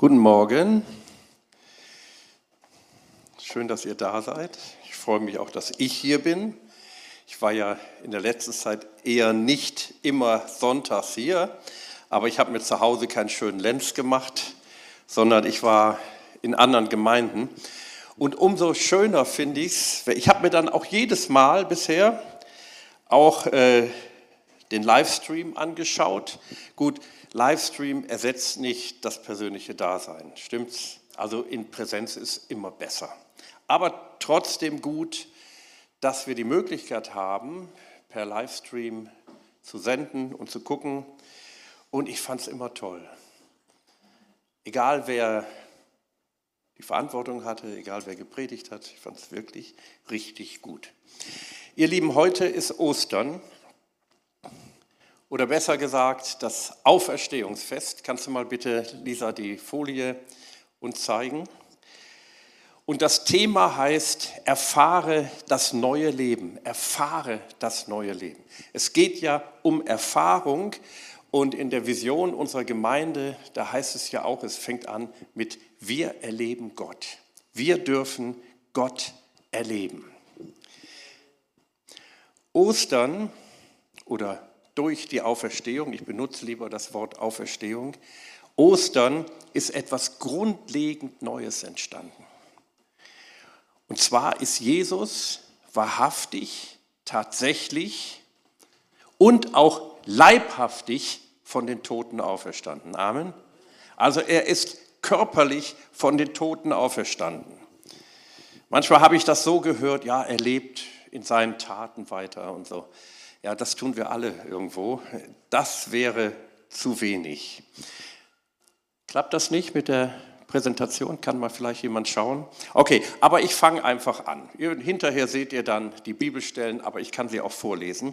Guten Morgen. Schön, dass ihr da seid. Ich freue mich auch, dass ich hier bin. Ich war ja in der letzten Zeit eher nicht immer sonntags hier, aber ich habe mir zu Hause keinen schönen Lenz gemacht, sondern ich war in anderen Gemeinden. Und umso schöner finde ich es, ich habe mir dann auch jedes Mal bisher auch äh, den Livestream angeschaut. Gut, Livestream ersetzt nicht das persönliche Dasein, stimmt's? Also in Präsenz ist immer besser. Aber trotzdem gut, dass wir die Möglichkeit haben, per Livestream zu senden und zu gucken. Und ich fand es immer toll. Egal wer die Verantwortung hatte, egal wer gepredigt hat, ich fand es wirklich richtig gut. Ihr Lieben, heute ist Ostern oder besser gesagt das Auferstehungsfest. Kannst du mal bitte, Lisa, die Folie uns zeigen? Und das Thema heißt, erfahre das neue Leben, erfahre das neue Leben. Es geht ja um Erfahrung und in der Vision unserer Gemeinde, da heißt es ja auch, es fängt an mit, wir erleben Gott. Wir dürfen Gott erleben. Ostern oder durch die Auferstehung, ich benutze lieber das Wort Auferstehung, Ostern ist etwas grundlegend Neues entstanden. Und zwar ist Jesus wahrhaftig, tatsächlich und auch leibhaftig von den Toten auferstanden. Amen. Also er ist körperlich von den Toten auferstanden. Manchmal habe ich das so gehört, ja, er lebt in seinen Taten weiter und so. Ja, das tun wir alle irgendwo. Das wäre zu wenig. Klappt das nicht mit der Präsentation? Kann mal vielleicht jemand schauen? Okay, aber ich fange einfach an. Hinterher seht ihr dann die Bibelstellen, aber ich kann sie auch vorlesen.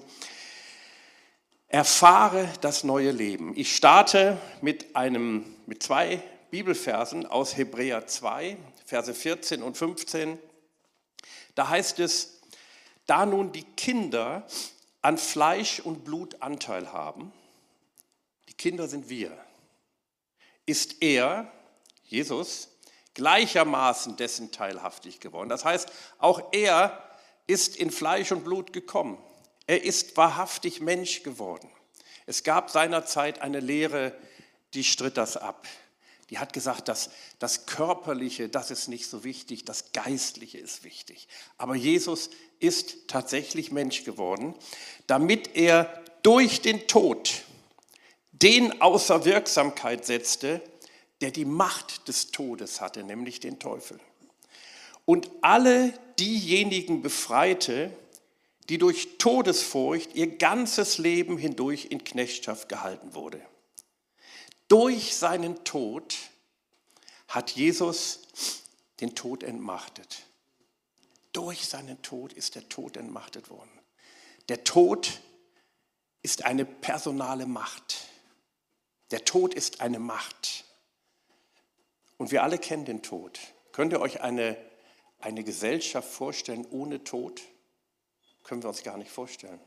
Erfahre das neue Leben. Ich starte mit, einem, mit zwei Bibelversen aus Hebräer 2, Verse 14 und 15. Da heißt es, da nun die Kinder an Fleisch und Blut Anteil haben, die Kinder sind wir, ist er, Jesus, gleichermaßen dessen teilhaftig geworden. Das heißt, auch er ist in Fleisch und Blut gekommen. Er ist wahrhaftig Mensch geworden. Es gab seinerzeit eine Lehre, die stritt das ab. Die hat gesagt, dass das Körperliche, das ist nicht so wichtig, das Geistliche ist wichtig. Aber Jesus ist tatsächlich Mensch geworden, damit er durch den Tod den außer Wirksamkeit setzte, der die Macht des Todes hatte, nämlich den Teufel. Und alle diejenigen befreite, die durch Todesfurcht ihr ganzes Leben hindurch in Knechtschaft gehalten wurde. Durch seinen Tod hat Jesus den Tod entmachtet. Durch seinen Tod ist der Tod entmachtet worden. Der Tod ist eine personale Macht. Der Tod ist eine Macht. Und wir alle kennen den Tod. Könnt ihr euch eine, eine Gesellschaft vorstellen ohne Tod? Können wir uns gar nicht vorstellen.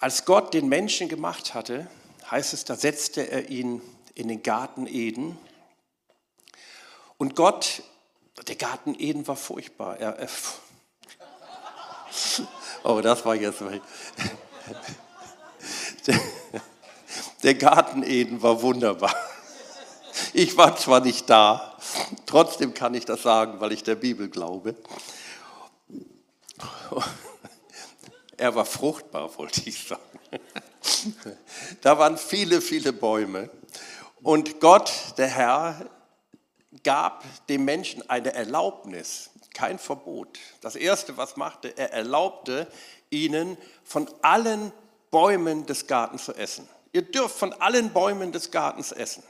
Als Gott den Menschen gemacht hatte, heißt es, da setzte er ihn in den Garten Eden. Und Gott, der Garten Eden war furchtbar. Er, er, oh, das war jetzt. Der Garten Eden war wunderbar. Ich war zwar nicht da, trotzdem kann ich das sagen, weil ich der Bibel glaube. Er war fruchtbar, wollte ich sagen. Da waren viele, viele Bäume. Und Gott, der Herr, gab dem Menschen eine Erlaubnis, kein Verbot. Das Erste, was machte, er erlaubte ihnen, von allen Bäumen des Gartens zu essen. Ihr dürft von allen Bäumen des Gartens essen.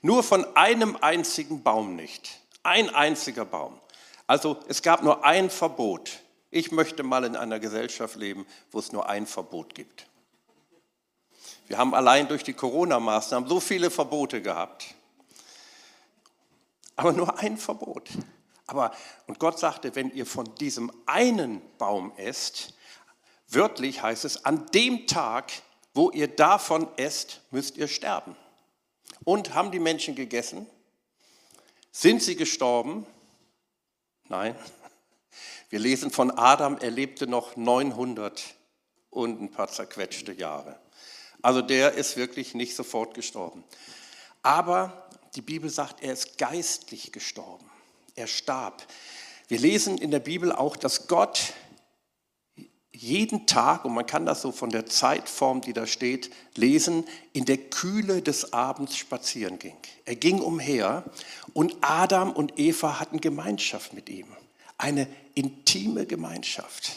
Nur von einem einzigen Baum nicht. Ein einziger Baum. Also es gab nur ein Verbot. Ich möchte mal in einer Gesellschaft leben, wo es nur ein Verbot gibt. Wir haben allein durch die Corona-Maßnahmen so viele Verbote gehabt. Aber nur ein Verbot. Aber, und Gott sagte, wenn ihr von diesem einen Baum esst, wörtlich heißt es, an dem Tag, wo ihr davon esst, müsst ihr sterben. Und haben die Menschen gegessen? Sind sie gestorben? Nein. Wir lesen von Adam, er lebte noch 900 und ein paar zerquetschte Jahre. Also der ist wirklich nicht sofort gestorben. Aber die Bibel sagt, er ist geistlich gestorben. Er starb. Wir lesen in der Bibel auch, dass Gott jeden Tag, und man kann das so von der Zeitform, die da steht, lesen, in der Kühle des Abends spazieren ging. Er ging umher und Adam und Eva hatten Gemeinschaft mit ihm. Eine intime Gemeinschaft.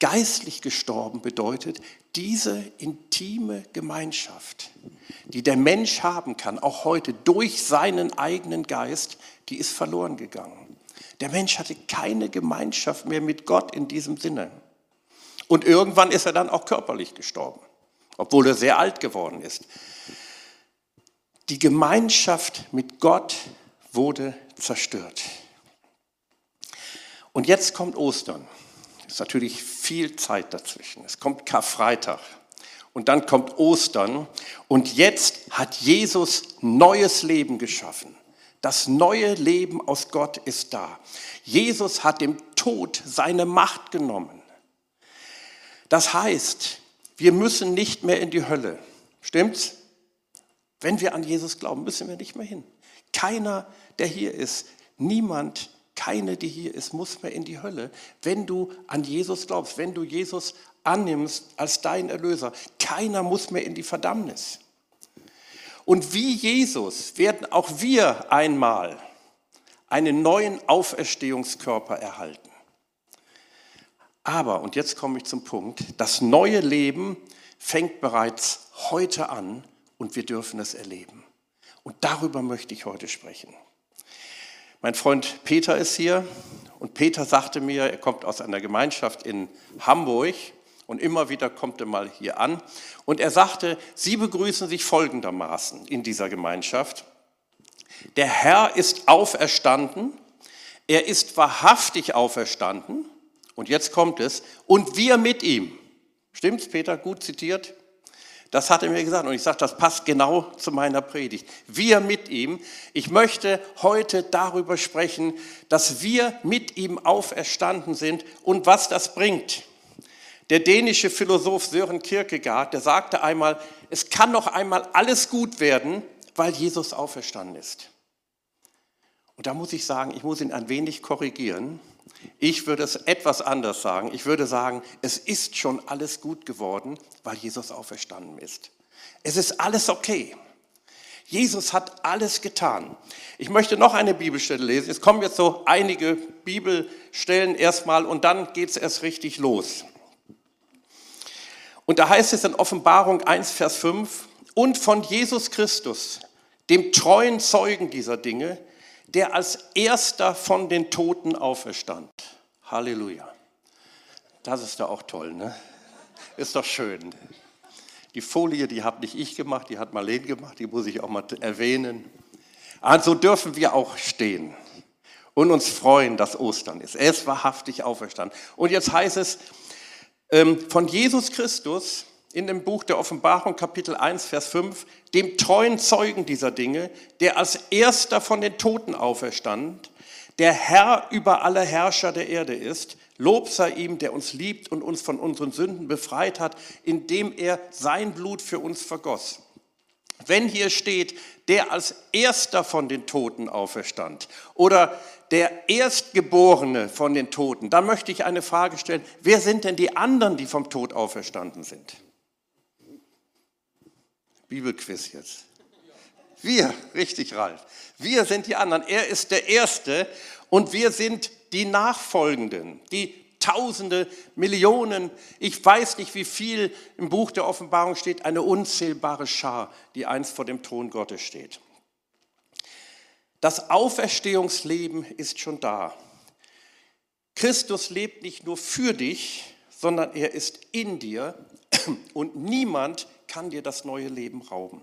Geistlich gestorben bedeutet, diese intime Gemeinschaft, die der Mensch haben kann, auch heute durch seinen eigenen Geist, die ist verloren gegangen. Der Mensch hatte keine Gemeinschaft mehr mit Gott in diesem Sinne. Und irgendwann ist er dann auch körperlich gestorben, obwohl er sehr alt geworden ist. Die Gemeinschaft mit Gott wurde zerstört. Und jetzt kommt Ostern. Es ist natürlich viel Zeit dazwischen. Es kommt Karfreitag und dann kommt Ostern. Und jetzt hat Jesus neues Leben geschaffen. Das neue Leben aus Gott ist da. Jesus hat dem Tod seine Macht genommen. Das heißt, wir müssen nicht mehr in die Hölle. Stimmt's? Wenn wir an Jesus glauben, müssen wir nicht mehr hin. Keiner, der hier ist, niemand, keine, die hier ist, muss mehr in die Hölle, wenn du an Jesus glaubst, wenn du Jesus annimmst als dein Erlöser. Keiner muss mehr in die Verdammnis. Und wie Jesus werden auch wir einmal einen neuen Auferstehungskörper erhalten. Aber, und jetzt komme ich zum Punkt, das neue Leben fängt bereits heute an und wir dürfen es erleben. Und darüber möchte ich heute sprechen. Mein Freund Peter ist hier und Peter sagte mir, er kommt aus einer Gemeinschaft in Hamburg und immer wieder kommt er mal hier an. Und er sagte, Sie begrüßen sich folgendermaßen in dieser Gemeinschaft. Der Herr ist auferstanden, er ist wahrhaftig auferstanden und jetzt kommt es, und wir mit ihm. Stimmt's, Peter? Gut zitiert? Das hat er mir gesagt und ich sage, das passt genau zu meiner Predigt. Wir mit ihm. Ich möchte heute darüber sprechen, dass wir mit ihm auferstanden sind und was das bringt. Der dänische Philosoph Sören Kierkegaard, der sagte einmal, es kann noch einmal alles gut werden, weil Jesus auferstanden ist. Und da muss ich sagen, ich muss ihn ein wenig korrigieren. Ich würde es etwas anders sagen. Ich würde sagen, es ist schon alles gut geworden, weil Jesus auferstanden ist. Es ist alles okay. Jesus hat alles getan. Ich möchte noch eine Bibelstelle lesen. Es kommen jetzt so einige Bibelstellen erstmal und dann geht es erst richtig los. Und da heißt es in Offenbarung 1, Vers 5, und von Jesus Christus, dem treuen Zeugen dieser Dinge, der als erster von den Toten auferstand. Halleluja. Das ist doch auch toll, ne? Ist doch schön. Die Folie, die habe nicht ich gemacht, die hat Marlene gemacht, die muss ich auch mal erwähnen. Also dürfen wir auch stehen und uns freuen, dass Ostern ist. Er ist wahrhaftig auferstanden. Und jetzt heißt es, ähm, von Jesus Christus, in dem Buch der Offenbarung Kapitel 1, Vers 5, dem treuen Zeugen dieser Dinge, der als erster von den Toten auferstand, der Herr über alle Herrscher der Erde ist. Lob sei ihm, der uns liebt und uns von unseren Sünden befreit hat, indem er sein Blut für uns vergoss. Wenn hier steht, der als erster von den Toten auferstand oder der Erstgeborene von den Toten, dann möchte ich eine Frage stellen, wer sind denn die anderen, die vom Tod auferstanden sind? Bibelquiz jetzt. Wir, richtig Ralf. Wir sind die anderen. Er ist der Erste und wir sind die Nachfolgenden, die Tausende, Millionen, ich weiß nicht, wie viel im Buch der Offenbarung steht, eine unzählbare Schar, die einst vor dem Thron Gottes steht. Das Auferstehungsleben ist schon da. Christus lebt nicht nur für dich, sondern er ist in dir und niemand kann dir das neue Leben rauben.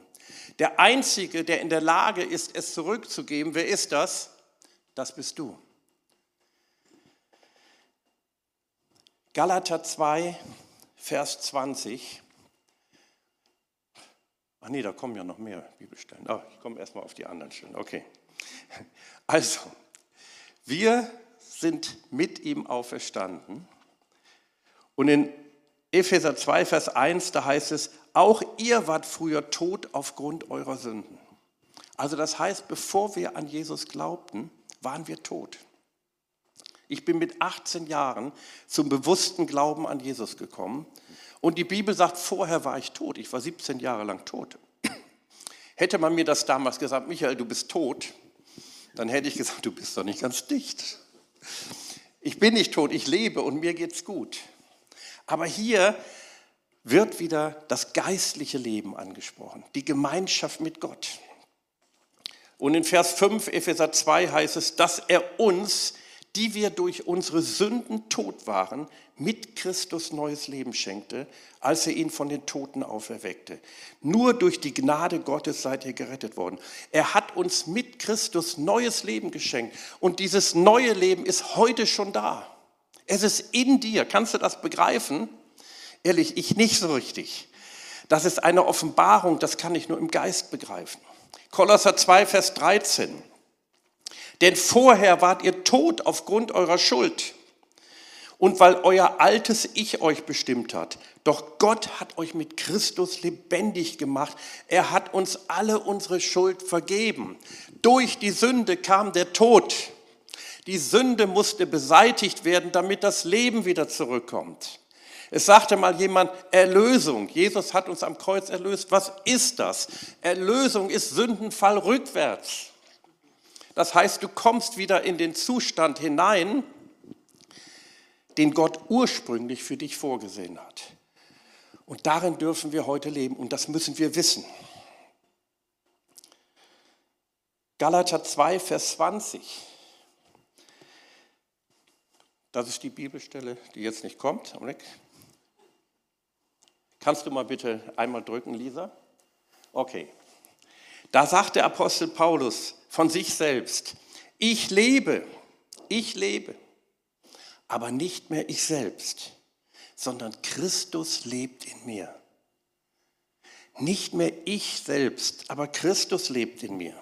Der Einzige, der in der Lage ist, es zurückzugeben, wer ist das? Das bist du. Galater 2, Vers 20. Ach nee, da kommen ja noch mehr Bibelstellen. Oh, ich komme erstmal auf die anderen Stellen. Okay. Also, wir sind mit ihm auferstanden. Und in Epheser 2, Vers 1, da heißt es, auch ihr wart früher tot aufgrund eurer Sünden. Also das heißt, bevor wir an Jesus glaubten, waren wir tot. Ich bin mit 18 Jahren zum bewussten Glauben an Jesus gekommen. Und die Bibel sagt, vorher war ich tot. Ich war 17 Jahre lang tot. Hätte man mir das damals gesagt, Michael, du bist tot, dann hätte ich gesagt, du bist doch nicht ganz dicht. Ich bin nicht tot, ich lebe und mir geht's gut. Aber hier wird wieder das geistliche Leben angesprochen, die Gemeinschaft mit Gott. Und in Vers 5 Epheser 2 heißt es, dass er uns die wir durch unsere Sünden tot waren, mit Christus neues Leben schenkte, als er ihn von den Toten auferweckte. Nur durch die Gnade Gottes seid ihr gerettet worden. Er hat uns mit Christus neues Leben geschenkt und dieses neue Leben ist heute schon da. Es ist in dir. Kannst du das begreifen? Ehrlich, ich nicht so richtig. Das ist eine Offenbarung, das kann ich nur im Geist begreifen. Kolosser 2, Vers 13. Denn vorher wart ihr tot aufgrund eurer Schuld und weil euer altes Ich euch bestimmt hat. Doch Gott hat euch mit Christus lebendig gemacht. Er hat uns alle unsere Schuld vergeben. Durch die Sünde kam der Tod. Die Sünde musste beseitigt werden, damit das Leben wieder zurückkommt. Es sagte mal jemand, Erlösung. Jesus hat uns am Kreuz erlöst. Was ist das? Erlösung ist Sündenfall rückwärts. Das heißt, du kommst wieder in den Zustand hinein, den Gott ursprünglich für dich vorgesehen hat. Und darin dürfen wir heute leben und das müssen wir wissen. Galater 2, Vers 20. Das ist die Bibelstelle, die jetzt nicht kommt. Kannst du mal bitte einmal drücken, Lisa? Okay. Da sagt der Apostel Paulus, von sich selbst. Ich lebe, ich lebe, aber nicht mehr ich selbst, sondern Christus lebt in mir. Nicht mehr ich selbst, aber Christus lebt in mir.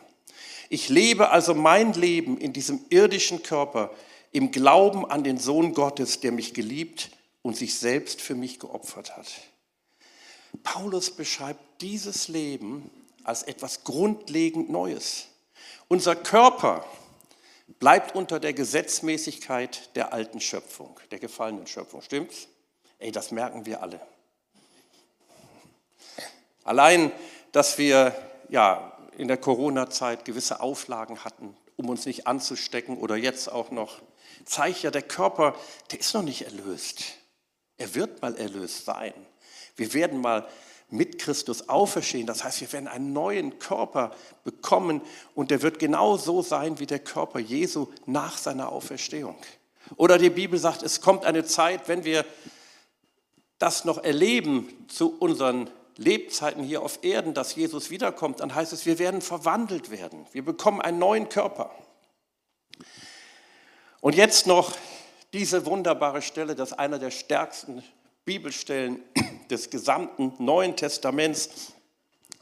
Ich lebe also mein Leben in diesem irdischen Körper im Glauben an den Sohn Gottes, der mich geliebt und sich selbst für mich geopfert hat. Paulus beschreibt dieses Leben als etwas grundlegend Neues. Unser Körper bleibt unter der Gesetzmäßigkeit der alten Schöpfung, der gefallenen Schöpfung. Stimmt's? Ey, das merken wir alle. Allein, dass wir ja in der Corona-Zeit gewisse Auflagen hatten, um uns nicht anzustecken oder jetzt auch noch, zeigt ja, der Körper, der ist noch nicht erlöst. Er wird mal erlöst sein. Wir werden mal mit Christus auferstehen. Das heißt, wir werden einen neuen Körper bekommen und der wird genau so sein wie der Körper Jesu nach seiner Auferstehung. Oder die Bibel sagt, es kommt eine Zeit, wenn wir das noch erleben zu unseren Lebzeiten hier auf Erden, dass Jesus wiederkommt, dann heißt es, wir werden verwandelt werden. Wir bekommen einen neuen Körper. Und jetzt noch diese wunderbare Stelle, das ist einer der stärksten Bibelstellen des gesamten Neuen Testaments.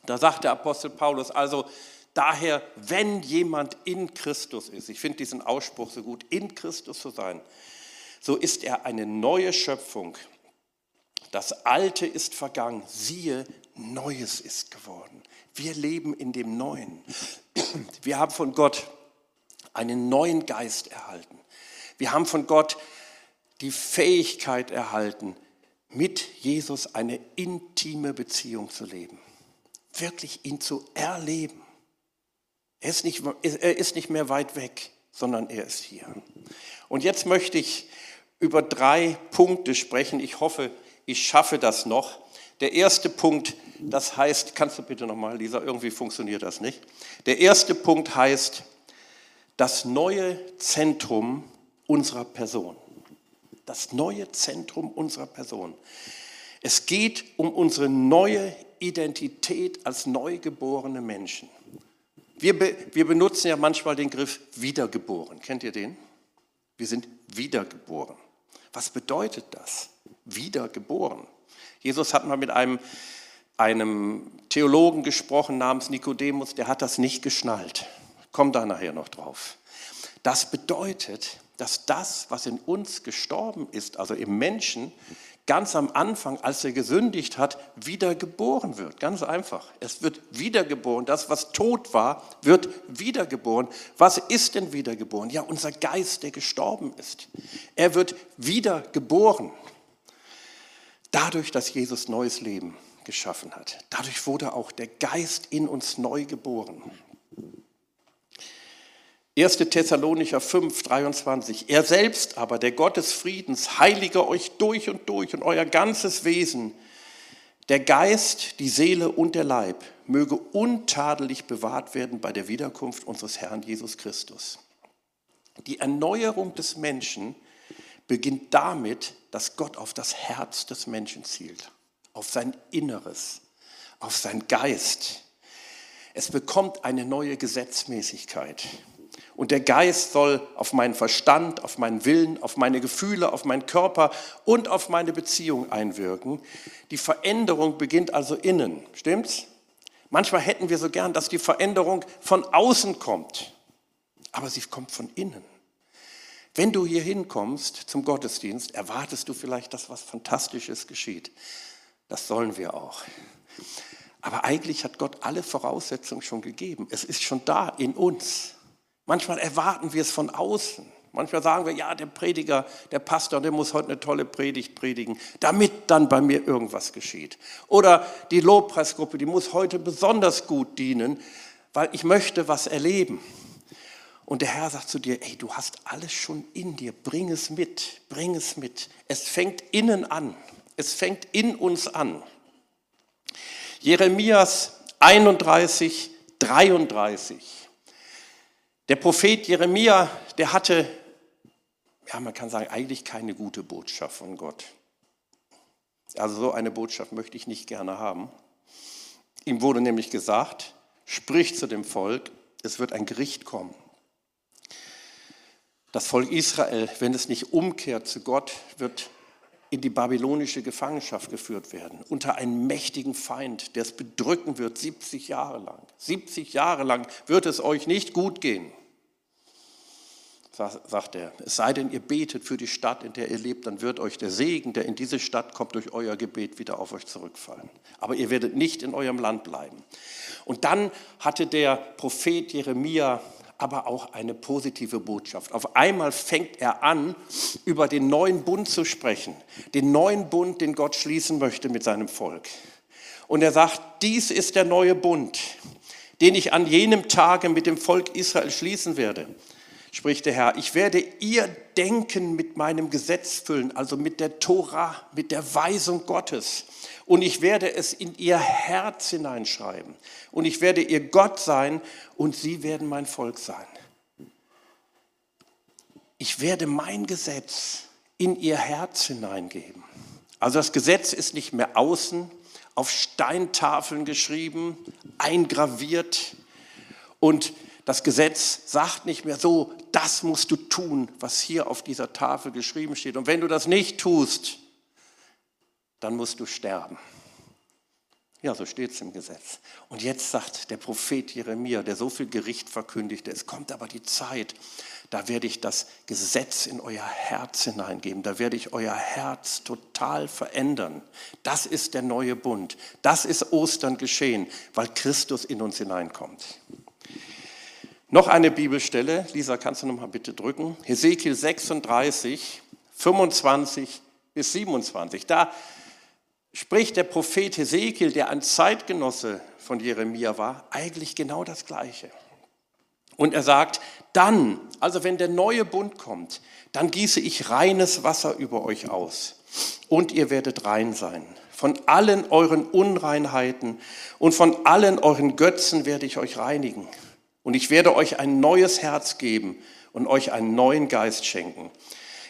Da sagt der Apostel Paulus also, daher, wenn jemand in Christus ist, ich finde diesen Ausspruch so gut, in Christus zu sein, so ist er eine neue Schöpfung. Das Alte ist vergangen, siehe, Neues ist geworden. Wir leben in dem Neuen. Wir haben von Gott einen neuen Geist erhalten. Wir haben von Gott die Fähigkeit erhalten, mit Jesus eine intime Beziehung zu leben. Wirklich ihn zu erleben. Er ist nicht, er ist nicht mehr weit weg, sondern er ist hier. Und jetzt möchte ich über drei Punkte sprechen. Ich hoffe, ich schaffe das noch. Der erste Punkt, das heißt, kannst du bitte nochmal, Lisa, irgendwie funktioniert das nicht. Der erste Punkt heißt, das neue Zentrum unserer Person das neue Zentrum unserer Person. Es geht um unsere neue Identität als neugeborene Menschen. Wir, be, wir benutzen ja manchmal den Begriff wiedergeboren. Kennt ihr den? Wir sind wiedergeboren. Was bedeutet das? Wiedergeboren. Jesus hat mal mit einem einem Theologen gesprochen namens Nikodemus, der hat das nicht geschnallt. Kommt da nachher noch drauf. Das bedeutet, dass das, was in uns gestorben ist, also im Menschen, ganz am Anfang, als er gesündigt hat, wiedergeboren wird. Ganz einfach. Es wird wiedergeboren. Das, was tot war, wird wiedergeboren. Was ist denn wiedergeboren? Ja, unser Geist, der gestorben ist. Er wird wiedergeboren. Dadurch, dass Jesus neues Leben geschaffen hat. Dadurch wurde auch der Geist in uns neu geboren. 1. Thessalonicher 5, 23. Er selbst aber, der Gott des Friedens, heilige euch durch und durch und euer ganzes Wesen, der Geist, die Seele und der Leib, möge untadelig bewahrt werden bei der Wiederkunft unseres Herrn Jesus Christus. Die Erneuerung des Menschen beginnt damit, dass Gott auf das Herz des Menschen zielt, auf sein Inneres, auf sein Geist. Es bekommt eine neue Gesetzmäßigkeit. Und der Geist soll auf meinen Verstand, auf meinen Willen, auf meine Gefühle, auf meinen Körper und auf meine Beziehung einwirken. Die Veränderung beginnt also innen, stimmt's? Manchmal hätten wir so gern, dass die Veränderung von außen kommt, aber sie kommt von innen. Wenn du hier hinkommst zum Gottesdienst, erwartest du vielleicht, dass was Fantastisches geschieht. Das sollen wir auch. Aber eigentlich hat Gott alle Voraussetzungen schon gegeben. Es ist schon da in uns. Manchmal erwarten wir es von außen. Manchmal sagen wir, ja, der Prediger, der Pastor, der muss heute eine tolle Predigt predigen, damit dann bei mir irgendwas geschieht. Oder die Lobpreisgruppe, die muss heute besonders gut dienen, weil ich möchte was erleben. Und der Herr sagt zu dir, ey, du hast alles schon in dir, bring es mit, bring es mit. Es fängt innen an, es fängt in uns an. Jeremias 31, 33. Der Prophet Jeremia, der hatte, ja, man kann sagen, eigentlich keine gute Botschaft von Gott. Also so eine Botschaft möchte ich nicht gerne haben. Ihm wurde nämlich gesagt, sprich zu dem Volk, es wird ein Gericht kommen. Das Volk Israel, wenn es nicht umkehrt zu Gott, wird in die babylonische Gefangenschaft geführt werden, unter einen mächtigen Feind, der es bedrücken wird, 70 Jahre lang. 70 Jahre lang wird es euch nicht gut gehen, sagt er. Es sei denn, ihr betet für die Stadt, in der ihr lebt, dann wird euch der Segen, der in diese Stadt kommt, durch euer Gebet wieder auf euch zurückfallen. Aber ihr werdet nicht in eurem Land bleiben. Und dann hatte der Prophet Jeremia aber auch eine positive Botschaft. Auf einmal fängt er an, über den neuen Bund zu sprechen, den neuen Bund, den Gott schließen möchte mit seinem Volk. Und er sagt, dies ist der neue Bund, den ich an jenem Tage mit dem Volk Israel schließen werde, spricht der Herr. Ich werde ihr Denken mit meinem Gesetz füllen, also mit der Tora, mit der Weisung Gottes und ich werde es in ihr Herz hineinschreiben. Und ich werde ihr Gott sein und sie werden mein Volk sein. Ich werde mein Gesetz in ihr Herz hineingeben. Also das Gesetz ist nicht mehr außen auf Steintafeln geschrieben, eingraviert und das Gesetz sagt nicht mehr so, das musst du tun, was hier auf dieser Tafel geschrieben steht. Und wenn du das nicht tust, dann musst du sterben. Ja, so steht es im Gesetz. Und jetzt sagt der Prophet Jeremia, der so viel Gericht verkündigte, es kommt aber die Zeit, da werde ich das Gesetz in euer Herz hineingeben, da werde ich euer Herz total verändern. Das ist der neue Bund. Das ist Ostern geschehen, weil Christus in uns hineinkommt. Noch eine Bibelstelle, Lisa, kannst du noch mal bitte drücken? Hesekiel 36, 25 bis 27. Da spricht der Prophet Hesekiel, der ein Zeitgenosse von Jeremia war, eigentlich genau das Gleiche. Und er sagt, dann, also wenn der neue Bund kommt, dann gieße ich reines Wasser über euch aus und ihr werdet rein sein. Von allen euren Unreinheiten und von allen euren Götzen werde ich euch reinigen. Und ich werde euch ein neues Herz geben und euch einen neuen Geist schenken.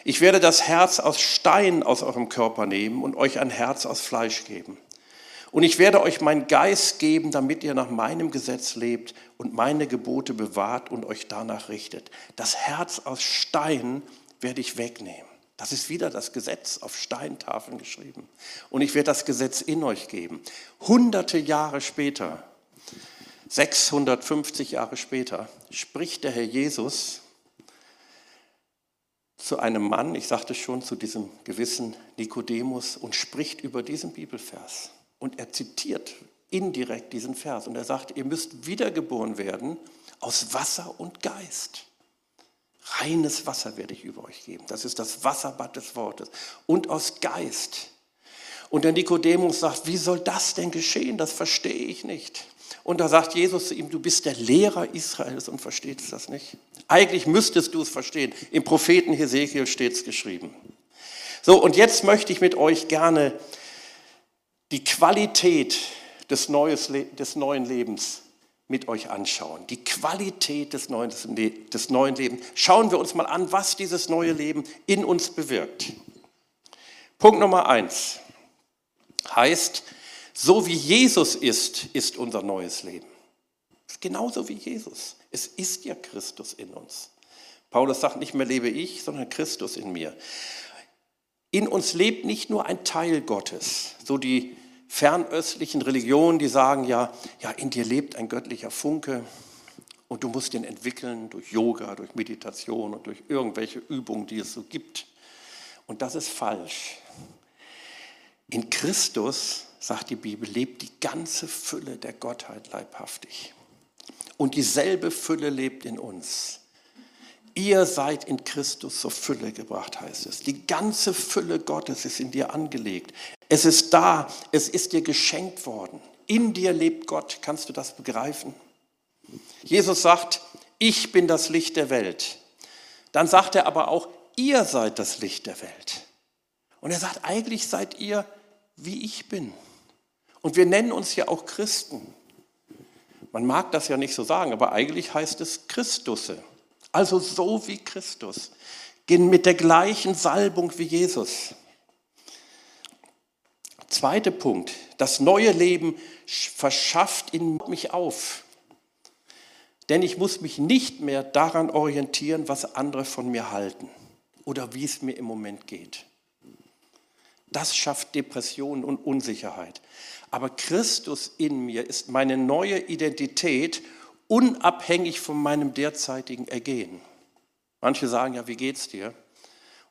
Ich werde das Herz aus Stein aus eurem Körper nehmen und euch ein Herz aus Fleisch geben. Und ich werde euch meinen Geist geben, damit ihr nach meinem Gesetz lebt und meine Gebote bewahrt und euch danach richtet. Das Herz aus Stein werde ich wegnehmen. Das ist wieder das Gesetz auf Steintafeln geschrieben. Und ich werde das Gesetz in euch geben. Hunderte Jahre später, 650 Jahre später, spricht der Herr Jesus zu einem Mann, ich sagte schon, zu diesem gewissen Nikodemus und spricht über diesen Bibelvers. Und er zitiert indirekt diesen Vers und er sagt, ihr müsst wiedergeboren werden aus Wasser und Geist. Reines Wasser werde ich über euch geben. Das ist das Wasserbad des Wortes. Und aus Geist. Und der Nikodemus sagt, wie soll das denn geschehen? Das verstehe ich nicht. Und da sagt Jesus zu ihm, du bist der Lehrer Israels und verstehst das nicht. Eigentlich müsstest du es verstehen. Im Propheten Hesekiel steht es geschrieben. So, und jetzt möchte ich mit euch gerne die Qualität des, Neues, des neuen Lebens mit euch anschauen. Die Qualität des neuen, des neuen Lebens. Schauen wir uns mal an, was dieses neue Leben in uns bewirkt. Punkt Nummer eins heißt, so wie Jesus ist, ist unser neues Leben. Genauso wie Jesus. Es ist ja Christus in uns. Paulus sagt, nicht mehr lebe ich, sondern Christus in mir. In uns lebt nicht nur ein Teil Gottes, so die fernöstlichen Religionen, die sagen ja, ja, in dir lebt ein göttlicher Funke und du musst den entwickeln durch Yoga, durch Meditation und durch irgendwelche Übungen, die es so gibt. Und das ist falsch. In Christus sagt die Bibel, lebt die ganze Fülle der Gottheit leibhaftig. Und dieselbe Fülle lebt in uns. Ihr seid in Christus zur Fülle gebracht, heißt es. Die ganze Fülle Gottes ist in dir angelegt. Es ist da, es ist dir geschenkt worden. In dir lebt Gott. Kannst du das begreifen? Jesus sagt, ich bin das Licht der Welt. Dann sagt er aber auch, ihr seid das Licht der Welt. Und er sagt, eigentlich seid ihr, wie ich bin. Und wir nennen uns ja auch Christen. Man mag das ja nicht so sagen, aber eigentlich heißt es Christusse. Also so wie Christus. Gehen mit der gleichen Salbung wie Jesus. Zweiter Punkt. Das neue Leben verschafft in mich auf. Denn ich muss mich nicht mehr daran orientieren, was andere von mir halten oder wie es mir im Moment geht. Das schafft Depressionen und Unsicherheit. Aber Christus in mir ist meine neue Identität, unabhängig von meinem derzeitigen Ergehen. Manche sagen ja, wie geht's dir? Und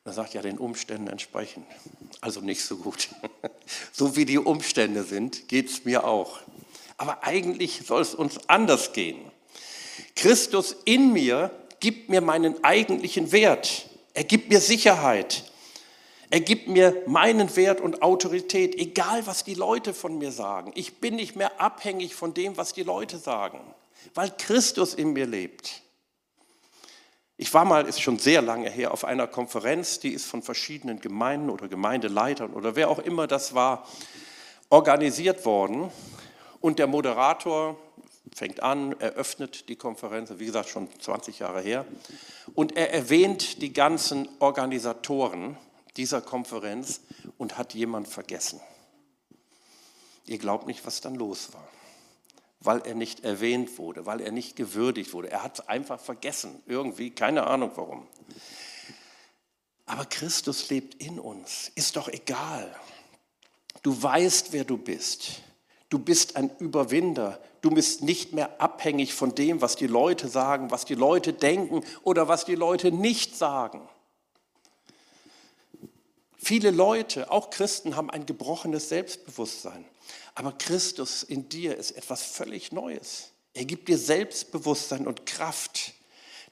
er sagt ja, den Umständen entsprechend. Also nicht so gut. So wie die Umstände sind, geht es mir auch. Aber eigentlich soll es uns anders gehen. Christus in mir gibt mir meinen eigentlichen Wert. Er gibt mir Sicherheit. Er gibt mir meinen Wert und Autorität, egal was die Leute von mir sagen. Ich bin nicht mehr abhängig von dem, was die Leute sagen, weil Christus in mir lebt. Ich war mal, ist schon sehr lange her, auf einer Konferenz, die ist von verschiedenen Gemeinden oder Gemeindeleitern oder wer auch immer das war, organisiert worden. Und der Moderator fängt an, eröffnet die Konferenz, wie gesagt schon 20 Jahre her, und er erwähnt die ganzen Organisatoren dieser Konferenz und hat jemand vergessen. Ihr glaubt nicht, was dann los war, weil er nicht erwähnt wurde, weil er nicht gewürdigt wurde. Er hat es einfach vergessen, irgendwie, keine Ahnung warum. Aber Christus lebt in uns, ist doch egal. Du weißt, wer du bist. Du bist ein Überwinder. Du bist nicht mehr abhängig von dem, was die Leute sagen, was die Leute denken oder was die Leute nicht sagen. Viele Leute, auch Christen, haben ein gebrochenes Selbstbewusstsein. Aber Christus in dir ist etwas völlig Neues. Er gibt dir Selbstbewusstsein und Kraft.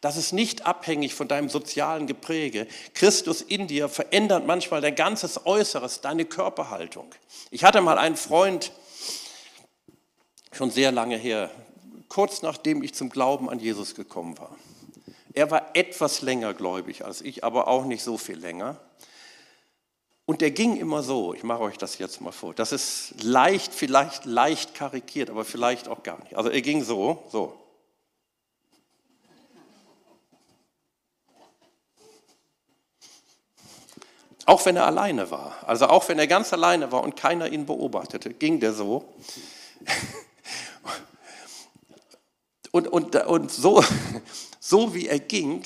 Das ist nicht abhängig von deinem sozialen Gepräge. Christus in dir verändert manchmal dein ganzes Äußeres, deine Körperhaltung. Ich hatte mal einen Freund, schon sehr lange her, kurz nachdem ich zum Glauben an Jesus gekommen war. Er war etwas länger gläubig als ich, aber auch nicht so viel länger. Und der ging immer so, ich mache euch das jetzt mal vor. Das ist leicht, vielleicht leicht karikiert, aber vielleicht auch gar nicht. Also er ging so, so. Auch wenn er alleine war, also auch wenn er ganz alleine war und keiner ihn beobachtete, ging der so. Und, und, und so, so wie er ging,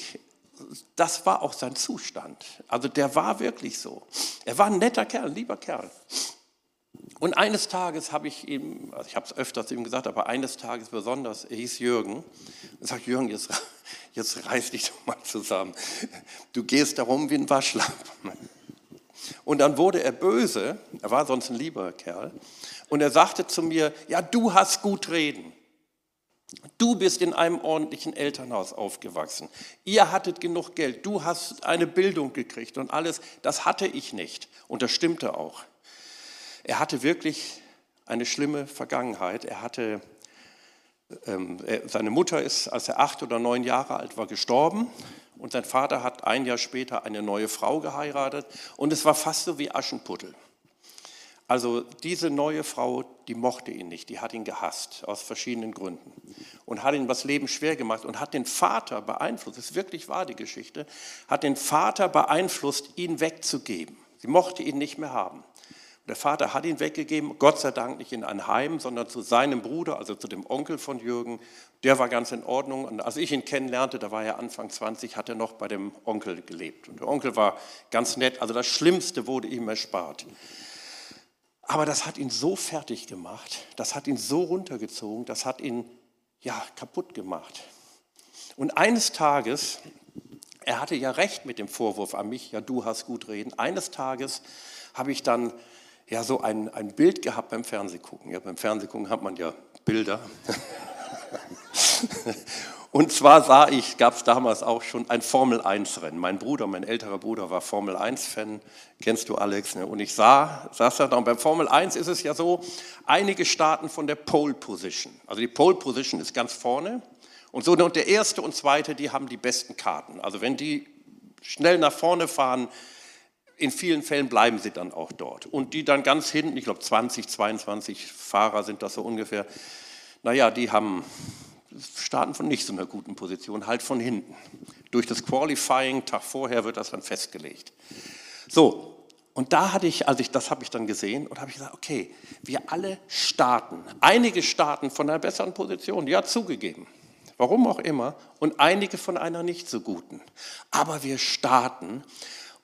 das war auch sein Zustand. Also der war wirklich so. Er war ein netter Kerl, ein lieber Kerl. Und eines Tages habe ich ihm, also ich habe es öfters ihm gesagt, aber eines Tages besonders, er hieß Jürgen, und sagt, Jürgen, jetzt, jetzt reiß dich doch mal zusammen. Du gehst darum wie ein Waschlappen. Und dann wurde er böse, er war sonst ein lieber Kerl, und er sagte zu mir, ja, du hast gut reden. Du bist in einem ordentlichen Elternhaus aufgewachsen. Ihr hattet genug Geld. Du hast eine Bildung gekriegt und alles. Das hatte ich nicht. Und das stimmte auch. Er hatte wirklich eine schlimme Vergangenheit. Er hatte, ähm, er, seine Mutter ist, als er acht oder neun Jahre alt war, gestorben. Und sein Vater hat ein Jahr später eine neue Frau geheiratet. Und es war fast so wie Aschenputtel. Also diese neue Frau, die mochte ihn nicht, die hat ihn gehasst, aus verschiedenen Gründen. Und hat ihm das Leben schwer gemacht und hat den Vater beeinflusst, das ist wirklich wahr die Geschichte, hat den Vater beeinflusst, ihn wegzugeben. Sie mochte ihn nicht mehr haben. Der Vater hat ihn weggegeben, Gott sei Dank nicht in ein Heim, sondern zu seinem Bruder, also zu dem Onkel von Jürgen. Der war ganz in Ordnung. Und als ich ihn kennenlernte, da war er Anfang 20, hat er noch bei dem Onkel gelebt. Und der Onkel war ganz nett. Also das Schlimmste wurde ihm erspart. Aber das hat ihn so fertig gemacht, das hat ihn so runtergezogen, das hat ihn ja kaputt gemacht. Und eines Tages, er hatte ja recht mit dem Vorwurf an mich, ja du hast gut reden. Eines Tages habe ich dann ja so ein, ein Bild gehabt beim Fernsehgucken. Ja, beim Fernsehgucken hat man ja Bilder. Und zwar sah ich, gab es damals auch schon ein Formel-1-Rennen. Mein Bruder, mein älterer Bruder war Formel-1-Fan, kennst du Alex. Ne? Und ich sah, saß da, und beim Formel 1 ist es ja so, einige starten von der Pole Position. Also die Pole Position ist ganz vorne. Und so und der erste und zweite, die haben die besten Karten. Also wenn die schnell nach vorne fahren, in vielen Fällen bleiben sie dann auch dort. Und die dann ganz hinten, ich glaube 20, 22 Fahrer sind das so ungefähr, naja, die haben starten von nicht so einer guten Position, halt von hinten. Durch das Qualifying, Tag vorher wird das dann festgelegt. So, und da hatte ich, also ich, das habe ich dann gesehen und habe ich gesagt, okay, wir alle starten. Einige starten von einer besseren Position, ja, zugegeben. Warum auch immer. Und einige von einer nicht so guten. Aber wir starten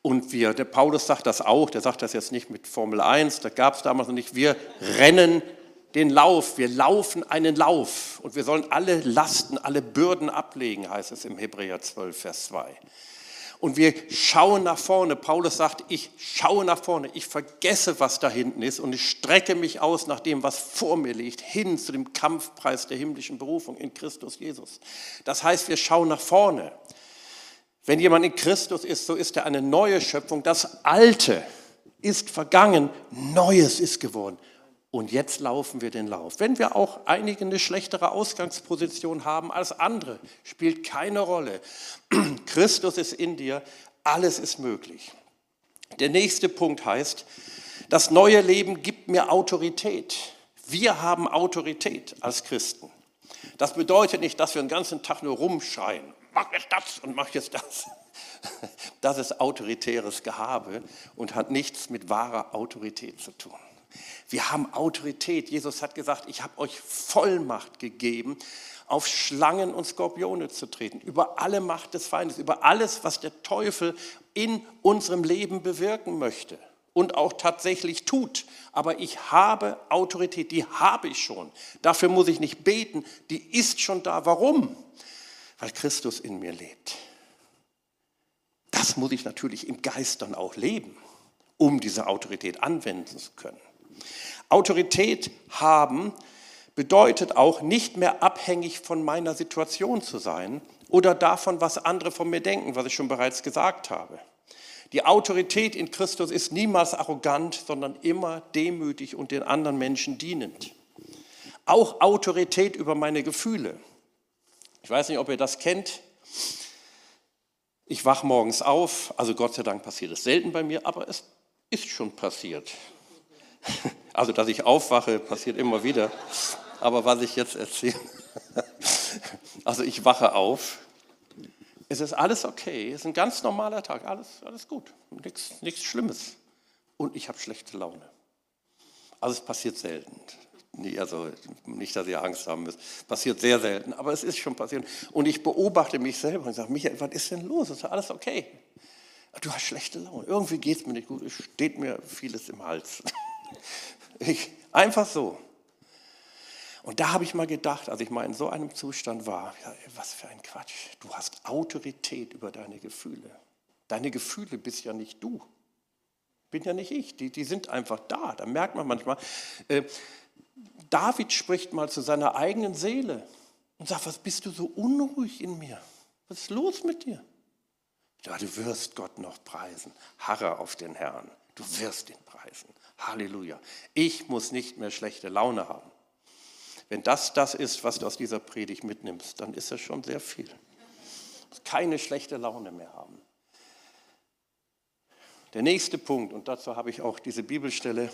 und wir, der Paulus sagt das auch, der sagt das jetzt nicht mit Formel 1, da gab es damals noch nicht, wir rennen den Lauf, wir laufen einen Lauf und wir sollen alle Lasten, alle Bürden ablegen, heißt es im Hebräer 12, Vers 2. Und wir schauen nach vorne. Paulus sagt, ich schaue nach vorne, ich vergesse, was da hinten ist und ich strecke mich aus nach dem, was vor mir liegt, hin zu dem Kampfpreis der himmlischen Berufung in Christus Jesus. Das heißt, wir schauen nach vorne. Wenn jemand in Christus ist, so ist er eine neue Schöpfung. Das Alte ist vergangen, Neues ist geworden und jetzt laufen wir den Lauf. Wenn wir auch einige eine schlechtere Ausgangsposition haben als andere, spielt keine Rolle. Christus ist in dir, alles ist möglich. Der nächste Punkt heißt, das neue Leben gibt mir Autorität. Wir haben Autorität als Christen. Das bedeutet nicht, dass wir den ganzen Tag nur rumschreien, mach jetzt das und mach jetzt das. Das ist autoritäres Gehabe und hat nichts mit wahrer Autorität zu tun. Wir haben Autorität. Jesus hat gesagt, ich habe euch Vollmacht gegeben, auf Schlangen und Skorpione zu treten, über alle Macht des Feindes, über alles, was der Teufel in unserem Leben bewirken möchte und auch tatsächlich tut. Aber ich habe Autorität, die habe ich schon. Dafür muss ich nicht beten, die ist schon da. Warum? Weil Christus in mir lebt. Das muss ich natürlich im Geist dann auch leben, um diese Autorität anwenden zu können. Autorität haben bedeutet auch nicht mehr abhängig von meiner Situation zu sein oder davon, was andere von mir denken, was ich schon bereits gesagt habe. Die Autorität in Christus ist niemals arrogant, sondern immer demütig und den anderen Menschen dienend. Auch Autorität über meine Gefühle. Ich weiß nicht, ob ihr das kennt. Ich wache morgens auf, also Gott sei Dank passiert es selten bei mir, aber es ist schon passiert. Also, dass ich aufwache, passiert immer wieder. Aber was ich jetzt erzähle, also ich wache auf, es ist alles okay, es ist ein ganz normaler Tag, alles, alles gut, nichts, Schlimmes. Und ich habe schlechte Laune. Also es passiert selten. Nee, also nicht, dass ihr Angst haben müsst. Passiert sehr selten, aber es ist schon passiert. Und ich beobachte mich selber und sage, Michael, was ist denn los? Ist alles okay? Du hast schlechte Laune. Irgendwie geht es mir nicht gut. Es steht mir vieles im Hals. Ich, einfach so. Und da habe ich mal gedacht, als ich mal in so einem Zustand war, ja, was für ein Quatsch. Du hast Autorität über deine Gefühle. Deine Gefühle bist ja nicht du. Bin ja nicht ich. Die, die sind einfach da. Da merkt man manchmal. Äh, David spricht mal zu seiner eigenen Seele und sagt, was bist du so unruhig in mir? Was ist los mit dir? Ja, du wirst Gott noch preisen. Harre auf den Herrn. Du wirst ihn preisen. Halleluja. Ich muss nicht mehr schlechte Laune haben. Wenn das das ist, was du aus dieser Predigt mitnimmst, dann ist das schon sehr viel. Keine schlechte Laune mehr haben. Der nächste Punkt, und dazu habe ich auch diese Bibelstelle,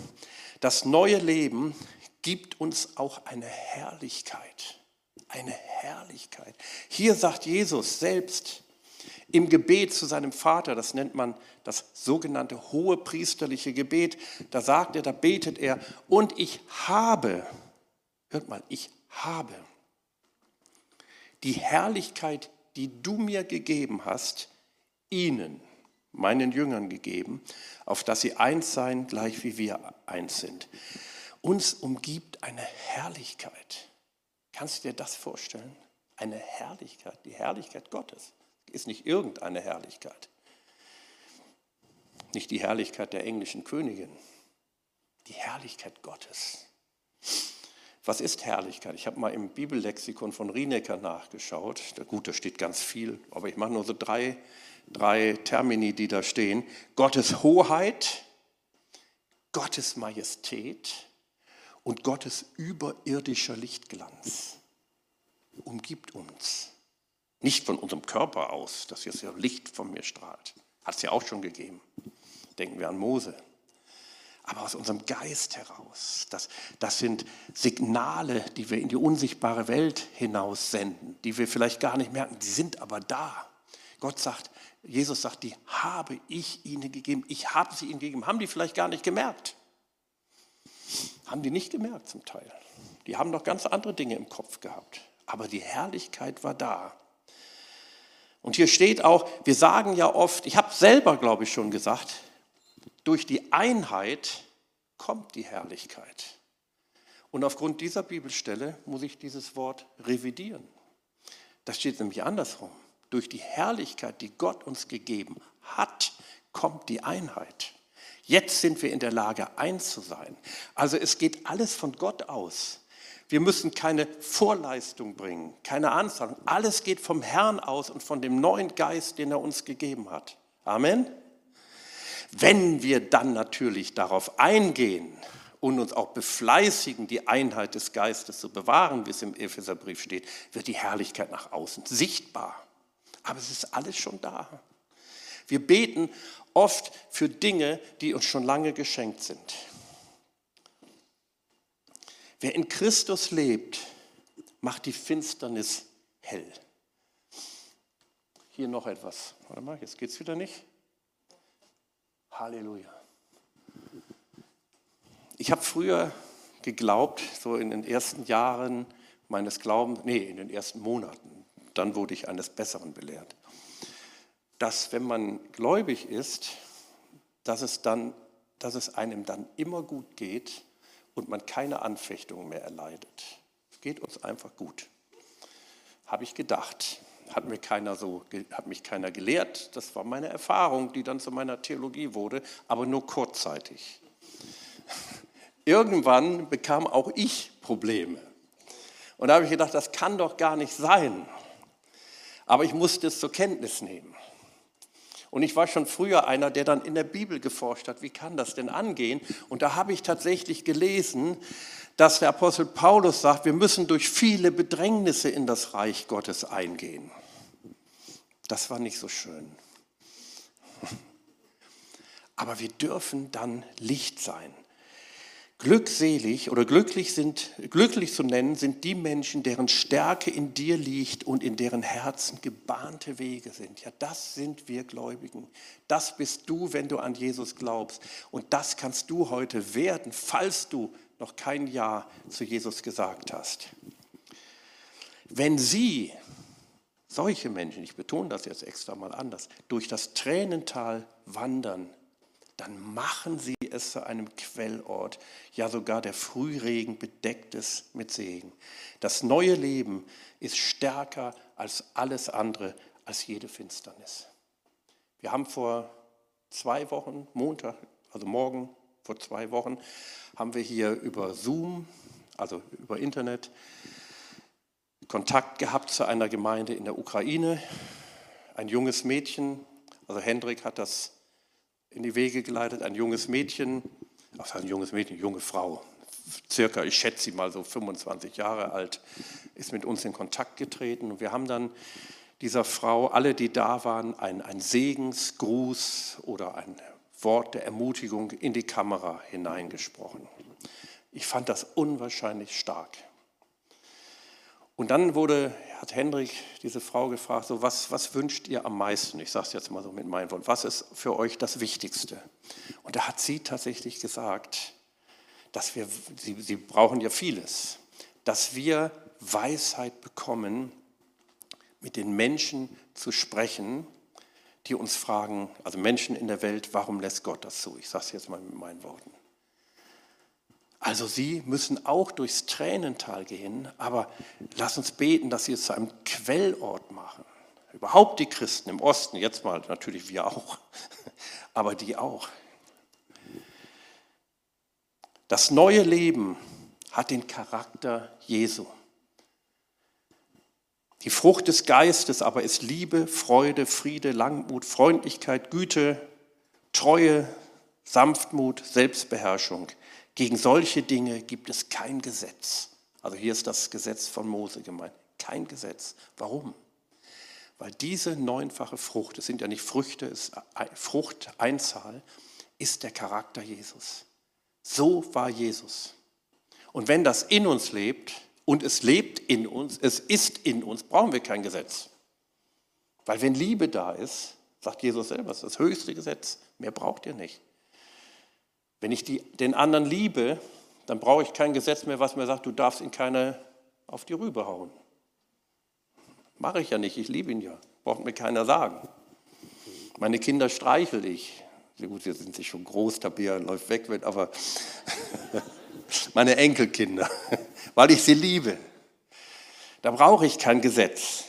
das neue Leben gibt uns auch eine Herrlichkeit. Eine Herrlichkeit. Hier sagt Jesus selbst im Gebet zu seinem Vater, das nennt man das sogenannte hohe priesterliche Gebet, da sagt er, da betet er, und ich habe, hört mal, ich habe die Herrlichkeit, die du mir gegeben hast, ihnen, meinen Jüngern gegeben, auf dass sie eins seien, gleich wie wir eins sind. Uns umgibt eine Herrlichkeit. Kannst du dir das vorstellen? Eine Herrlichkeit, die Herrlichkeit Gottes ist nicht irgendeine Herrlichkeit. Nicht die Herrlichkeit der englischen Königin, die Herrlichkeit Gottes. Was ist Herrlichkeit? Ich habe mal im Bibellexikon von Rienecker nachgeschaut. Gut, da steht ganz viel, aber ich mache nur so drei, drei Termini, die da stehen. Gottes Hoheit, Gottes Majestät, und Gottes überirdischer Lichtglanz umgibt uns. Nicht von unserem Körper aus, dass jetzt ja Licht von mir strahlt. Hat es ja auch schon gegeben. Denken wir an Mose. Aber aus unserem Geist heraus. Das, das sind Signale, die wir in die unsichtbare Welt hinaus senden, die wir vielleicht gar nicht merken. Die sind aber da. Gott sagt, Jesus sagt, die habe ich ihnen gegeben. Ich habe sie ihnen gegeben. Haben die vielleicht gar nicht gemerkt? Haben die nicht gemerkt zum Teil. Die haben noch ganz andere Dinge im Kopf gehabt. Aber die Herrlichkeit war da. Und hier steht auch, wir sagen ja oft, ich habe selber, glaube ich, schon gesagt, durch die Einheit kommt die Herrlichkeit. Und aufgrund dieser Bibelstelle muss ich dieses Wort revidieren. Das steht nämlich andersrum. Durch die Herrlichkeit, die Gott uns gegeben hat, kommt die Einheit. Jetzt sind wir in der Lage, eins zu sein. Also es geht alles von Gott aus. Wir müssen keine Vorleistung bringen, keine Anzahlung. Alles geht vom Herrn aus und von dem neuen Geist, den er uns gegeben hat. Amen. Wenn wir dann natürlich darauf eingehen und uns auch befleißigen, die Einheit des Geistes zu bewahren, wie es im Epheserbrief steht, wird die Herrlichkeit nach außen sichtbar. Aber es ist alles schon da. Wir beten oft für Dinge, die uns schon lange geschenkt sind. Wer in Christus lebt, macht die Finsternis hell. Hier noch etwas. Warte mal, jetzt geht es wieder nicht. Halleluja. Ich habe früher geglaubt, so in den ersten Jahren meines Glaubens, nee, in den ersten Monaten, dann wurde ich eines Besseren belehrt dass wenn man gläubig ist, dass es, dann, dass es einem dann immer gut geht und man keine Anfechtungen mehr erleidet. Es geht uns einfach gut. Habe ich gedacht. Hat, mir keiner so, hat mich keiner gelehrt. Das war meine Erfahrung, die dann zu meiner Theologie wurde, aber nur kurzzeitig. Irgendwann bekam auch ich Probleme. Und da habe ich gedacht, das kann doch gar nicht sein. Aber ich musste es zur Kenntnis nehmen. Und ich war schon früher einer, der dann in der Bibel geforscht hat, wie kann das denn angehen? Und da habe ich tatsächlich gelesen, dass der Apostel Paulus sagt, wir müssen durch viele Bedrängnisse in das Reich Gottes eingehen. Das war nicht so schön. Aber wir dürfen dann Licht sein. Glückselig oder glücklich sind, glücklich zu nennen sind die Menschen, deren Stärke in dir liegt und in deren Herzen gebahnte Wege sind. Ja, das sind wir Gläubigen. Das bist du, wenn du an Jesus glaubst. Und das kannst du heute werden, falls du noch kein Ja zu Jesus gesagt hast. Wenn sie, solche Menschen, ich betone das jetzt extra mal anders, durch das Tränental wandern, dann machen sie es zu einem Quellort. Ja, sogar der Frühregen bedeckt es mit Segen. Das neue Leben ist stärker als alles andere, als jede Finsternis. Wir haben vor zwei Wochen, Montag, also morgen, vor zwei Wochen, haben wir hier über Zoom, also über Internet, Kontakt gehabt zu einer Gemeinde in der Ukraine. Ein junges Mädchen, also Hendrik hat das in die Wege geleitet, ein junges Mädchen, also ein junges Mädchen, junge Frau, circa, ich schätze sie mal so 25 Jahre alt, ist mit uns in Kontakt getreten. Und wir haben dann dieser Frau, alle, die da waren, ein, ein Segensgruß oder ein Wort der Ermutigung in die Kamera hineingesprochen. Ich fand das unwahrscheinlich stark. Und dann wurde, hat Hendrik diese Frau gefragt, so was, was wünscht ihr am meisten? Ich sage es jetzt mal so mit meinen Worten. Was ist für euch das Wichtigste? Und da hat sie tatsächlich gesagt, dass wir, sie, sie brauchen ja vieles, dass wir Weisheit bekommen, mit den Menschen zu sprechen, die uns fragen, also Menschen in der Welt, warum lässt Gott das zu? Ich sage es jetzt mal mit meinen Worten. Also sie müssen auch durchs Tränental gehen, aber lass uns beten, dass sie es zu einem Quellort machen. Überhaupt die Christen im Osten, jetzt mal natürlich wir auch, aber die auch. Das neue Leben hat den Charakter Jesu. Die Frucht des Geistes aber ist Liebe, Freude, Friede, Langmut, Freundlichkeit, Güte, Treue, Sanftmut, Selbstbeherrschung. Gegen solche Dinge gibt es kein Gesetz. Also hier ist das Gesetz von Mose gemeint. Kein Gesetz. Warum? Weil diese neunfache Frucht, es sind ja nicht Früchte, es ist Frucht, Einzahl, ist der Charakter Jesus. So war Jesus. Und wenn das in uns lebt und es lebt in uns, es ist in uns, brauchen wir kein Gesetz. Weil wenn Liebe da ist, sagt Jesus selber, es ist das höchste Gesetz, mehr braucht ihr nicht. Wenn ich die, den anderen liebe, dann brauche ich kein Gesetz mehr, was mir sagt, du darfst ihn keine auf die Rübe hauen. Mache ich ja nicht, ich liebe ihn ja. Braucht mir keiner sagen. Meine Kinder streichel ich. Gut, jetzt sind sie schon groß, Tabea läuft weg, aber meine Enkelkinder, weil ich sie liebe. Da brauche ich kein Gesetz.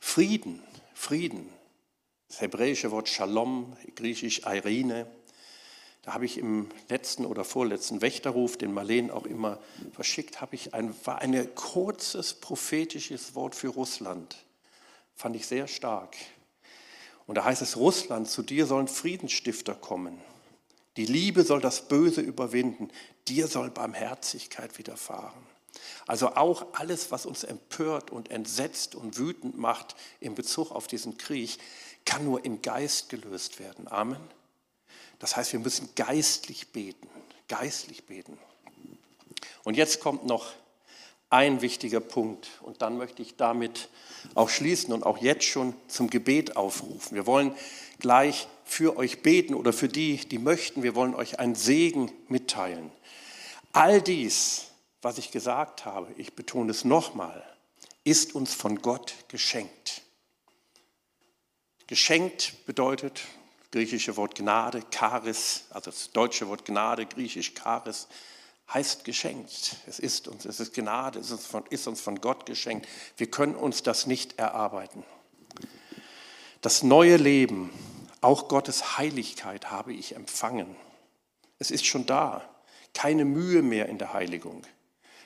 Frieden, Frieden. Das hebräische Wort Shalom, griechisch Irene, da habe ich im letzten oder vorletzten Wächterruf, den Marleen auch immer verschickt, habe ich ein, war ein kurzes prophetisches Wort für Russland. Fand ich sehr stark. Und da heißt es, Russland, zu dir sollen Friedensstifter kommen. Die Liebe soll das Böse überwinden. Dir soll Barmherzigkeit widerfahren. Also auch alles, was uns empört und entsetzt und wütend macht in Bezug auf diesen Krieg, kann nur im Geist gelöst werden. Amen. Das heißt, wir müssen geistlich beten, geistlich beten. Und jetzt kommt noch ein wichtiger Punkt und dann möchte ich damit auch schließen und auch jetzt schon zum Gebet aufrufen. Wir wollen gleich für euch beten oder für die, die möchten. Wir wollen euch einen Segen mitteilen. All dies, was ich gesagt habe, ich betone es nochmal, ist uns von Gott geschenkt. Geschenkt bedeutet, griechische Wort Gnade, Charis, also das deutsche Wort Gnade, griechisch Charis, heißt geschenkt. Es ist uns, es ist Gnade, es ist, von, ist uns von Gott geschenkt. Wir können uns das nicht erarbeiten. Das neue Leben, auch Gottes Heiligkeit habe ich empfangen. Es ist schon da. Keine Mühe mehr in der Heiligung.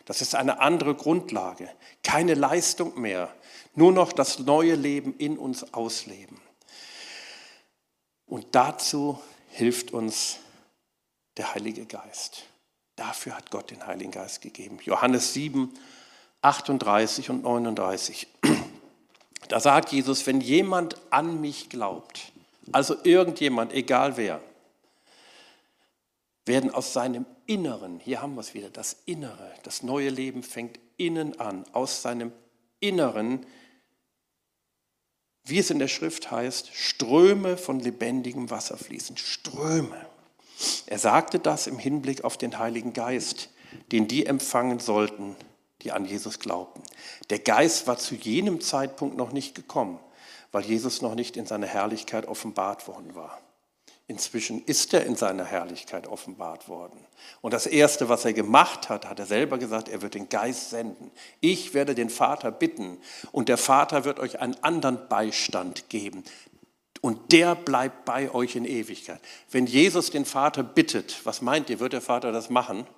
Das ist eine andere Grundlage. Keine Leistung mehr. Nur noch das neue Leben in uns ausleben. Und dazu hilft uns der Heilige Geist. Dafür hat Gott den Heiligen Geist gegeben. Johannes 7, 38 und 39. Da sagt Jesus, wenn jemand an mich glaubt, also irgendjemand, egal wer, werden aus seinem Inneren, hier haben wir es wieder, das Innere, das neue Leben fängt innen an, aus seinem Inneren wie es in der Schrift heißt, Ströme von lebendigem Wasser fließen. Ströme. Er sagte das im Hinblick auf den Heiligen Geist, den die empfangen sollten, die an Jesus glaubten. Der Geist war zu jenem Zeitpunkt noch nicht gekommen, weil Jesus noch nicht in seiner Herrlichkeit offenbart worden war. Inzwischen ist er in seiner Herrlichkeit offenbart worden. Und das Erste, was er gemacht hat, hat er selber gesagt, er wird den Geist senden. Ich werde den Vater bitten und der Vater wird euch einen anderen Beistand geben. Und der bleibt bei euch in Ewigkeit. Wenn Jesus den Vater bittet, was meint ihr, wird der Vater das machen?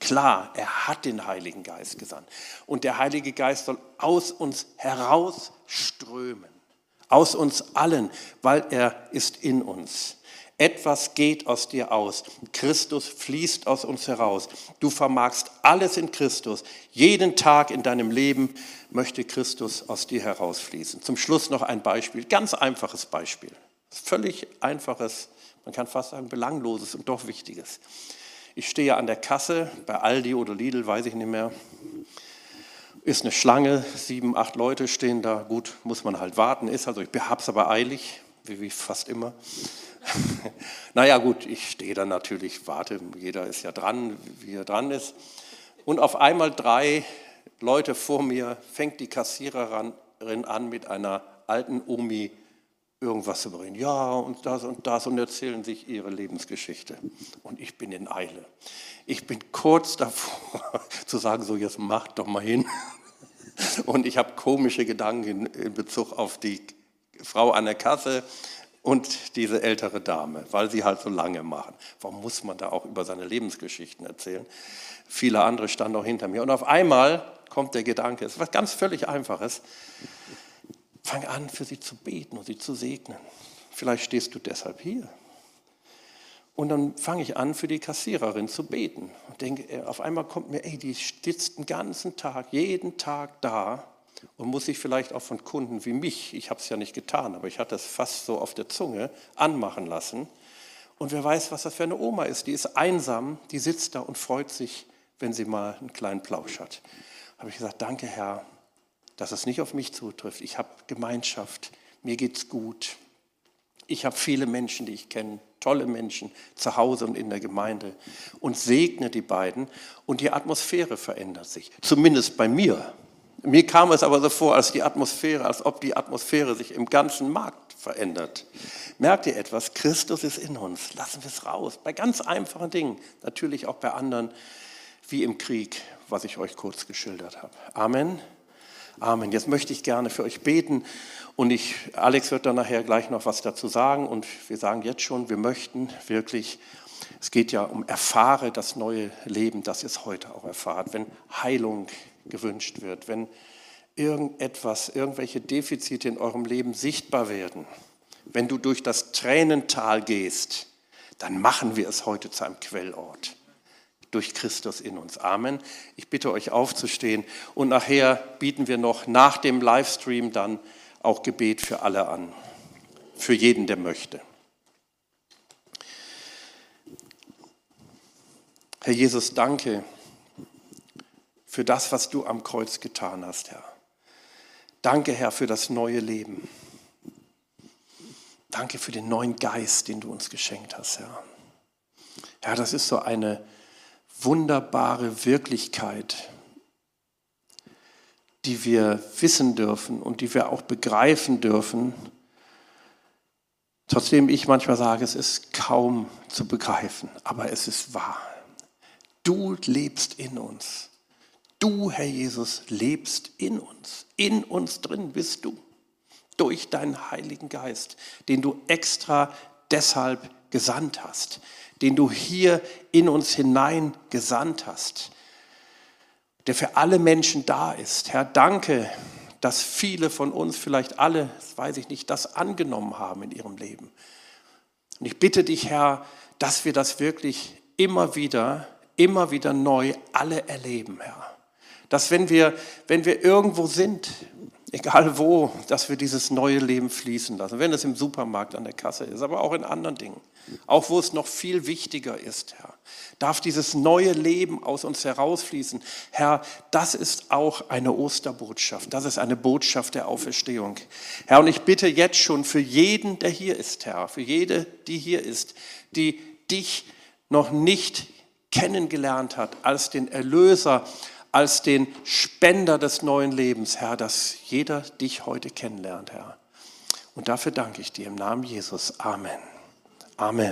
Klar, er hat den Heiligen Geist gesandt. Und der Heilige Geist soll aus uns herausströmen. Aus uns allen, weil er ist in uns. Etwas geht aus dir aus. Christus fließt aus uns heraus. Du vermagst alles in Christus. Jeden Tag in deinem Leben möchte Christus aus dir herausfließen. Zum Schluss noch ein Beispiel, ganz einfaches Beispiel. Völlig einfaches, man kann fast sagen belangloses und doch wichtiges. Ich stehe an der Kasse bei Aldi oder Lidl, weiß ich nicht mehr. Ist eine Schlange, sieben, acht Leute stehen da. Gut, muss man halt warten. Ist also, ich habe es aber eilig, wie, wie fast immer. naja gut, ich stehe dann natürlich, warte, jeder ist ja dran, wie er dran ist. Und auf einmal drei Leute vor mir fängt die Kassiererin an mit einer alten Omi irgendwas zu reden. Ja, und das und das und erzählen sich ihre Lebensgeschichte. Und ich bin in Eile. Ich bin kurz davor zu sagen, so jetzt macht doch mal hin. Und ich habe komische Gedanken in Bezug auf die Frau an der Kasse, und diese ältere Dame, weil sie halt so lange machen. Warum muss man da auch über seine Lebensgeschichten erzählen? Viele andere standen auch hinter mir. Und auf einmal kommt der Gedanke, es ist was ganz völlig Einfaches. Fang an, für sie zu beten und sie zu segnen. Vielleicht stehst du deshalb hier. Und dann fange ich an, für die Kassiererin zu beten. Und denke, auf einmal kommt mir, ey, die sitzt den ganzen Tag, jeden Tag da und muss sich vielleicht auch von Kunden wie mich, ich habe es ja nicht getan, aber ich hatte es fast so auf der Zunge, anmachen lassen. Und wer weiß, was das für eine Oma ist. Die ist einsam, die sitzt da und freut sich, wenn sie mal einen kleinen Plausch hat. Habe ich gesagt, danke Herr, dass es nicht auf mich zutrifft. Ich habe Gemeinschaft, mir geht's gut. Ich habe viele Menschen, die ich kenne, tolle Menschen zu Hause und in der Gemeinde und segne die beiden und die Atmosphäre verändert sich, zumindest bei mir. Mir kam es aber so vor, als die Atmosphäre, als ob die Atmosphäre sich im ganzen Markt verändert. Merkt ihr etwas? Christus ist in uns. Lassen wir es raus. Bei ganz einfachen Dingen. Natürlich auch bei anderen, wie im Krieg, was ich euch kurz geschildert habe. Amen. Amen. Jetzt möchte ich gerne für euch beten und ich, Alex wird dann nachher gleich noch was dazu sagen und wir sagen jetzt schon, wir möchten wirklich, es geht ja um erfahre das neue Leben, das ist heute auch erfahrt, wenn Heilung gewünscht wird, wenn irgendetwas, irgendwelche Defizite in eurem Leben sichtbar werden, wenn du durch das Tränental gehst, dann machen wir es heute zu einem Quellort durch Christus in uns. Amen. Ich bitte euch aufzustehen und nachher bieten wir noch nach dem Livestream dann auch Gebet für alle an, für jeden, der möchte. Herr Jesus, danke für das, was du am Kreuz getan hast, Herr. Danke, Herr, für das neue Leben. Danke für den neuen Geist, den du uns geschenkt hast, Herr. Herr, das ist so eine wunderbare Wirklichkeit, die wir wissen dürfen und die wir auch begreifen dürfen. Trotzdem ich manchmal sage, es ist kaum zu begreifen, aber es ist wahr. Du lebst in uns. Du, Herr Jesus, lebst in uns. In uns drin bist du. Durch deinen Heiligen Geist, den du extra deshalb gesandt hast, den du hier in uns hinein gesandt hast, der für alle Menschen da ist. Herr, danke, dass viele von uns, vielleicht alle, weiß ich nicht, das angenommen haben in ihrem Leben. Und ich bitte dich, Herr, dass wir das wirklich immer wieder, immer wieder neu alle erleben, Herr dass wenn wir, wenn wir irgendwo sind, egal wo, dass wir dieses neue Leben fließen lassen. Wenn es im Supermarkt an der Kasse ist, aber auch in anderen Dingen. Auch wo es noch viel wichtiger ist, Herr. Darf dieses neue Leben aus uns herausfließen. Herr, das ist auch eine Osterbotschaft. Das ist eine Botschaft der Auferstehung. Herr, und ich bitte jetzt schon für jeden, der hier ist, Herr, für jede, die hier ist, die dich noch nicht kennengelernt hat als den Erlöser, als den Spender des neuen Lebens, Herr, dass jeder dich heute kennenlernt, Herr. Und dafür danke ich dir im Namen Jesus. Amen. Amen.